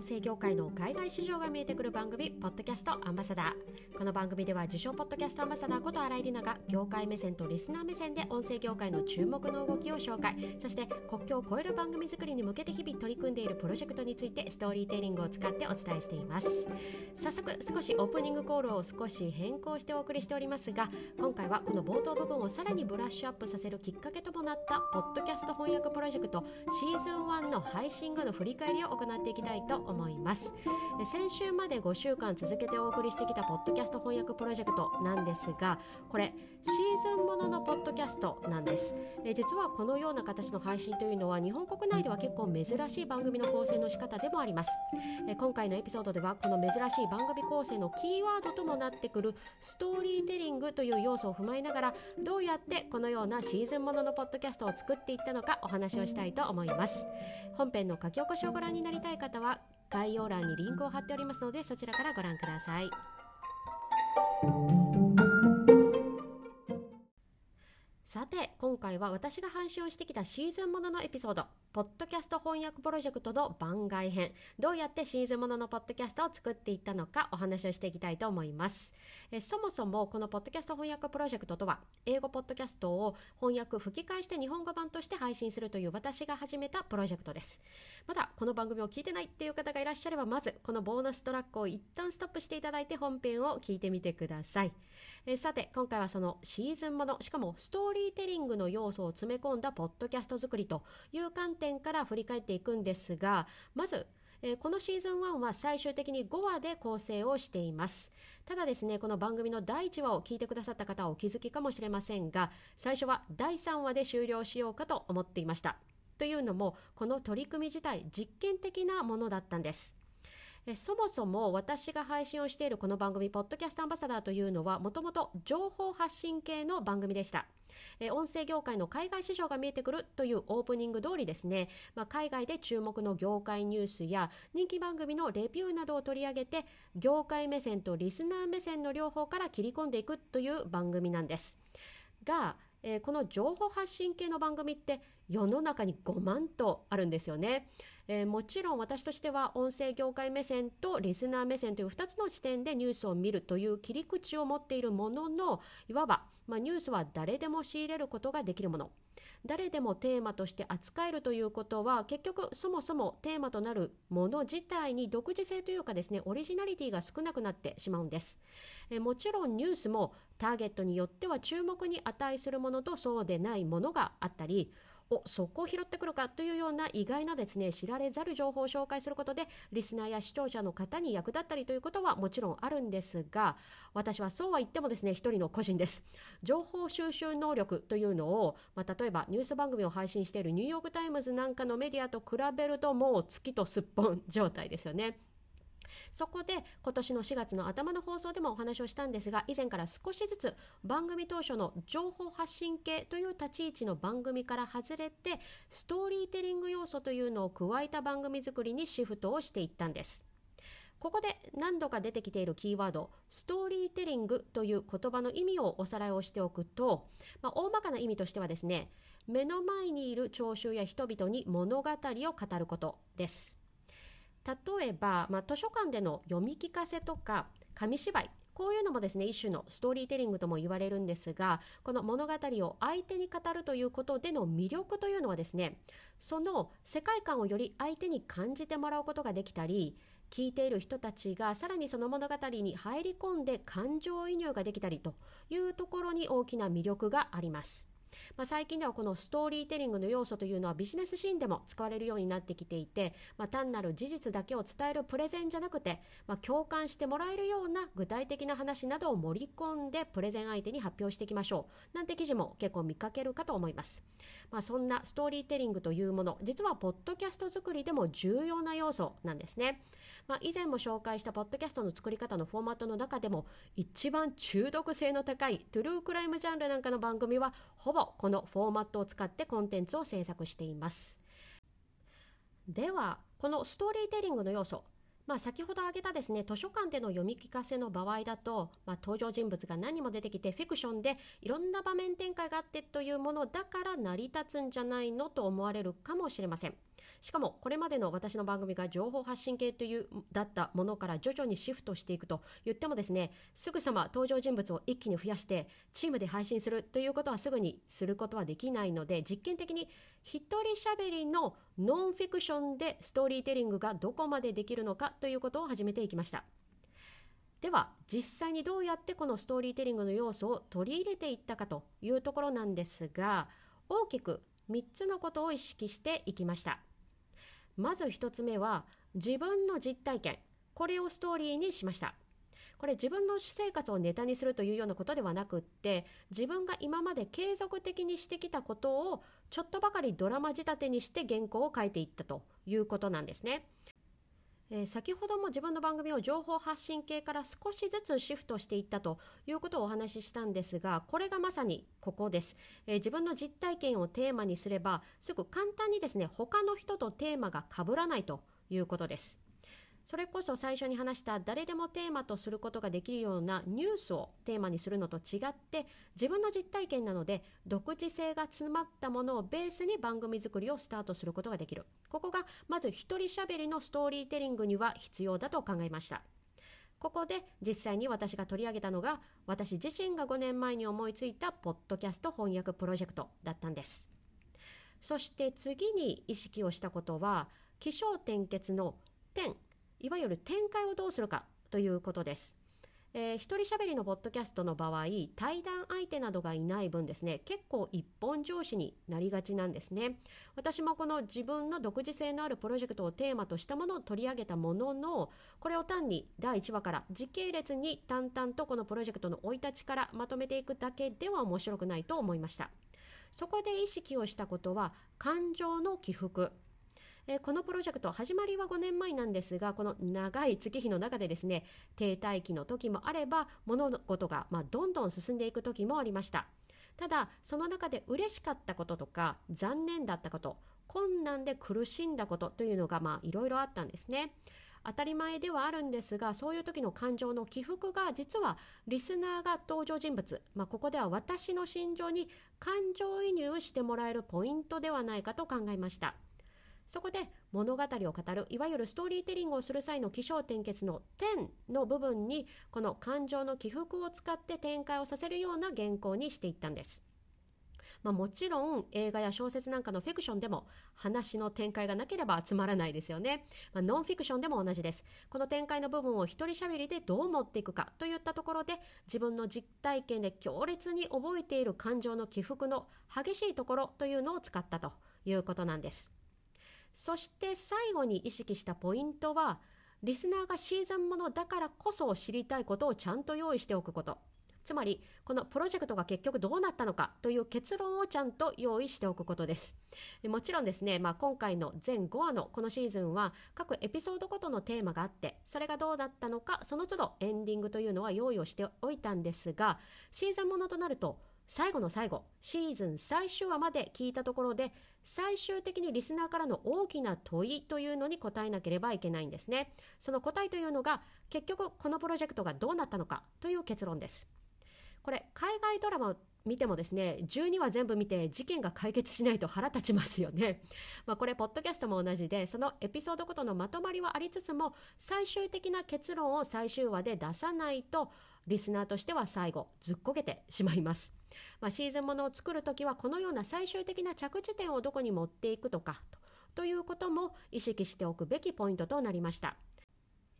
音声業界の海外市場が見えてくる番組ポッドキャストアンバサダー。この番組では受賞ポッドキャストアンバサダーこと新井里奈が業界目線とリスナー目線で音声業界の注目の動きを紹介。そして国境を越える番組作りに向けて日々取り組んでいるプロジェクトについてストーリーテリングを使ってお伝えしています。早速少しオープニングコールを少し変更してお送りしておりますが今回はこの冒頭部分をさらにブラッシュアップさせるきっかけともなったポッドキャスト翻訳プロジェクトシーズン1の配信後の振り返りを行っていきたいと思います。思います。先週まで5週間続けてお送りしてきたポッドキャスト翻訳プロジェクトなんですがこれシーズンもののポッドキャストなんです。実はこのような形の配信というのは日本国内では結構珍しい番組の構成の仕方でもあります。今回のエピソードではこの珍しい番組構成のキーワードともなってくるストーリーテリングという要素を踏まえながらどうやってこのようなシーズンもののポッドキャストを作っていったのかお話をしたいと思います。本編の書き起こしをご覧になりたい方は概要欄にリンクを貼っておりますのでそちらからご覧ください。さて今回は私が配信をしてきたシーズンもののエピソードポッドキャスト翻訳プロジェクトの番外編。どうやってシーズンもののポッドキャストを作っていったのかお話をしていきたいと思います。えそもそもこのポッドキャスト翻訳プロジェクトとは英語ポッドキャストを翻訳吹き替えして日本語版として配信するという私が始めたプロジェクトです。まだこの番組を聞いてないっていう方がいらっしゃればまずこのボーナストラックを一旦ストップしていただいて本編を聞いてみてください。えさて今回はそのシーズンものしかもストーリーテリングの要素を詰め込んだポッドキャスト作りという観点点から振り返っていくんですがまずえこのシーズン1は最終的に5話で構成をしています。ただですねこの番組の第1話を聞いてくださった方はお気づきかもしれませんが最初は第3話で終了しようかと思っていました。というのもこの取り組み自体実験的なものだったんです。えそもそも私が配信をしているこの番組、ポッドキャストアンバサダーというのは、もともと情報発信系の番組でした。え音声業界の海外市場が見えてくるというオープニング通りですね、まあ、海外で注目の業界ニュースや人気番組のレビューなどを取り上げて、業界目線とリスナー目線の両方から切り込んでいくという番組なんです。が、えー、この情報発信系の番組って世の中に5万とあるんですよね。えー、もちろん私としては音声業界目線とリスナー目線という2つの視点でニュースを見るという切り口を持っているもののいわば、まあ、ニュースは誰でも仕入れることができるもの誰でもテーマとして扱えるということは結局そもそもテーマとなるもの自体に独自性というかですねオリジナリティが少なくなってしまうんですえもちろんニュースもターゲットによっては注目に値するものとそうでないものがあったりおそこを拾ってくるかというような意外なですね知られざる情報を紹介することでリスナーや視聴者の方に役立ったりということはもちろんあるんですが私はそうは言ってもですね一人の個人です情報収集能力というのを、まあ、例えばニュース番組を配信しているニューヨーク・タイムズなんかのメディアと比べるともう月とすっぽん状態ですよね。そこで今年の4月の頭の放送でもお話をしたんですが以前から少しずつ番組当初の情報発信系という立ち位置の番組から外れてストーリーテリング要素というのを加えた番組作りにシフトをしていったんです。ここで何度か出てきているキーワード、ストーリーテリングという言葉の意味をおさらいをしておくと、まあ、大まかな意味としてはですね、目の前にいる聴衆や人々に物語を語ることです。例えば、まあ、図書館での読み聞かせとか紙芝居こういうのもですね一種のストーリーテリングとも言われるんですがこの物語を相手に語るということでの魅力というのはですねその世界観をより相手に感じてもらうことができたり聞いている人たちがさらにその物語に入り込んで感情移入ができたりというところに大きな魅力があります。まあ、最近ではこのストーリーテリングの要素というのはビジネスシーンでも使われるようになってきていて、まあ、単なる事実だけを伝えるプレゼンじゃなくて、まあ、共感してもらえるような具体的な話などを盛り込んでプレゼン相手に発表していきましょうなんて記事も結構見かけるかと思います、まあ、そんなストーリーテリングというもの実はポッドキャスト作りでも重要な要素なんですね。まあ、以前も紹介したポッドキャストの作り方のフォーマットの中でも一番中毒性の高いトゥルークライムジャンルなんかの番組はほぼこのフォーマットを使ってコンテンツを制作しています。ではこのストーリーテリングの要素。まあ、先ほど挙げたですね図書館での読み聞かせの場合だと、まあ、登場人物が何も出てきてフィクションでいろんな場面展開があってというものだから成り立つんじゃないのと思われるかもしれません。しかもこれまでの私の番組が情報発信系というだったものから徐々にシフトしていくと言ってもですねすぐさま登場人物を一気に増やしてチームで配信するということはすぐにすることはできないので実験的に一人しゃべりのノンフィクションでストーリーテリングがどこまでできるのかということを始めていきました。では実際にどうやってこのストーリーテリングの要素を取り入れていったかというところなんですが大きく3つのことを意識していきました。まず1つ目は自分の実体験。これをストーリーにしました。これ自分の私生活をネタにするというようなことではなくって自分が今まで継続的にしてきたことをちょっとばかりドラマ仕立てにして原稿を書いていったということなんですね。え、先ほども自分の番組を情報発信系から少しずつシフトしていったということをお話ししたんですがこれがまさにここです、え、自分の実体験をテーマにすればすぐ簡単にですね他の人とテーマが被らないということですそれこそ最初に話した誰でもテーマとすることができるようなニュースをテーマにするのと違って自分の実体験なので独自性が詰まったものをベースに番組作りをスタートすることができる。ここがまず一人喋りのストーリーテリングには必要だと考えました。ここで実際に私が取り上げたのが私自身が5年前に思いついたポッドキャスト翻訳プロジェクトだったんです。そして次に意識をしたことは起承転結の点いわゆる展開をどうするかということです。えー、一人喋りのポッドキャストの場合対談相手などがいない分ですね結構一本上司になりがちなんですね。私もこの自分の独自性のあるプロジェクトをテーマとしたものを取り上げたもののこれを単に第1話から時系列に淡々とこのプロジェクトの生い立ちからまとめていくだけでは面白くないと思いました。そこで意識をしたことは感情の起伏。えこのプロジェクト始まりは5年前なんですがこの長い月日の中でですね停滞期の時もあれば物事が、ま、どんどん進んでいく時もありました。ただその中で嬉しかったこととか残念だったこと困難で苦しんだことというのがまあいろいろあったんですね。当たり前ではあるんですがそういう時の感情の起伏が実はリスナーが登場人物、まあ、ここでは私の心情に感情移入してもらえるポイントではないかと考えました。そこで物語を語るいわゆるストーリーテリングをする際の起承転結の点の部分にこの感情の起伏を使って展開をさせるような原稿にしていったんです。まあ、もちろん映画や小説なんかのフィクションでも話の展開がなければ集まらないですよね、まあ、ノンフィクションでも同じです。この展開の部分を一人しゃべりでどう持っていくかといったところで自分の実体験で強烈に覚えている感情の起伏の激しいところというのを使ったということなんです。そして最後に意識したポイントはリスナーがシーズンものだからこそ知りたいことをちゃんと用意しておくこと。つまりこのプロジェクトが結局どうなったのかという結論をちゃんと用意しておくことです。もちろんですね、まあ、今回の全5話のこのシーズンは各エピソードごとのテーマがあってそれがどうだったのかその都度エンディングというのは用意をしておいたんですがシーズンものとなると最後の最後シーズン最終話まで聞いたところで最終的にリスナーからの大きな問いというのに答えなければいけないんですね。その答えというのが結局このプロジェクトがどうなったのかという結論です。これ海外ドラマを見てもですね12話全部見て事件が解決しないと腹立ちますよね。まあこれポッドキャストも同じでそのエピソードごとのまとまりはありつつも最終的な結論を最終話で出さないとリスナーとしては最後ずっこけてしまいます。まあ、シーズンものを作るときはこのような最終的な着地点をどこに持っていくとかとということも意識しておくべきポイントとなりました。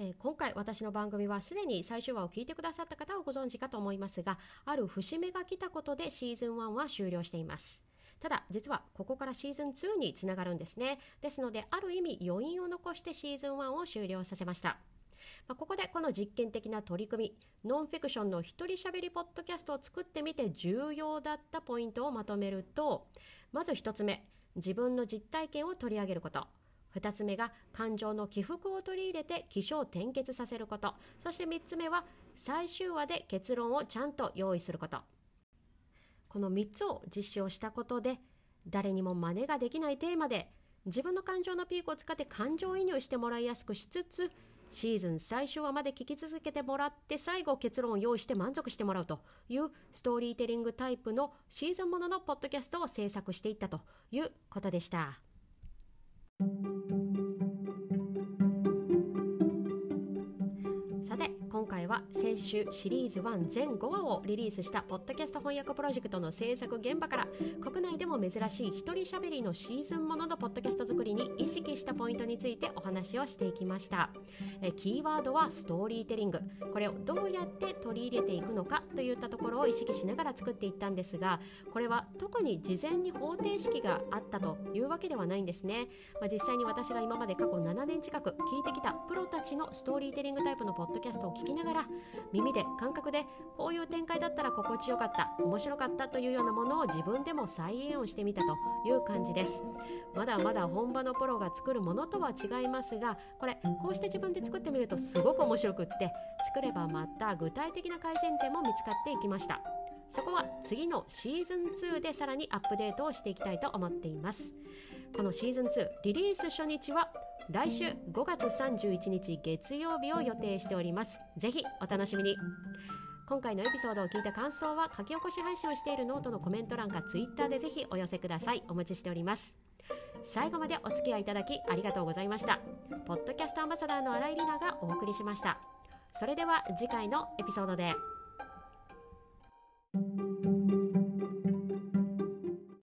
えー、今回私の番組はすでに最終話を聞いてくださった方はご存知かと思いますがある節目が来たことでシーズン1は終了しています。ただ実はここからシーズン2につながるんですね。ですのである意味余韻を残してシーズン1を終了させました。まあ、ここでこの実験的な取り組みノンフィクションの一人しゃべりポッドキャストを作ってみて重要だったポイントをまとめるとまず1つ目自分の実体験を取り上げること。2つ目が感情の起伏を取り入れて起承転結させること。そして3つ目は最終話で結論をちゃんと用意すること。この3つを実施をしたことで誰にも真似ができないテーマで自分の感情のピークを使って感情移入してもらいやすくしつつシーズン最初話まで聞き続けてもらって最後結論を用意して満足してもらうというストーリーテリングタイプのシーズンもののポッドキャストを制作していったということでした。は先週シリーズ1全5話をリリースしたポッドキャスト翻訳プロジェクトの制作現場から国内でも珍しい一人喋りのシーズンもののポッドキャスト作りに意識したポイントについてお話をしていきました。えキーワードはストーリーテリング。これをどうやって取り入れていくのかといったところを意識しながら作っていったんですがこれは特に事前に方程式があったというわけではないんですね、まあ、実際に私が今まで過去7年近く聞いてきたプロたちのストーリーテリングタイプのポッドキャストを聞きながら耳で感覚でこういう展開だったら心地よかった面白かったというようなものを自分でも再現をしてみたという感じです。まだまだ本場のプロが作るものとは違いますがこれこうして自分で作ってみるとすごく面白くって作ればまた具体的な改善点も見つかっていきました。そこは次のシーズン2でさらにアップデートをしていきたいと思っています。このシーズン2リリース初日は来週5月31日月曜日を予定しております。ぜひお楽しみに。今回のエピソードを聞いた感想は書き起こし配信をしているノートのコメント欄かツイッターでぜひお寄せください。お待ちしております。最後までお付き合いいただきありがとうございました。ポッドキャストアンバサダーの新井里奈がお送りしました。それでは次回のエピソードで。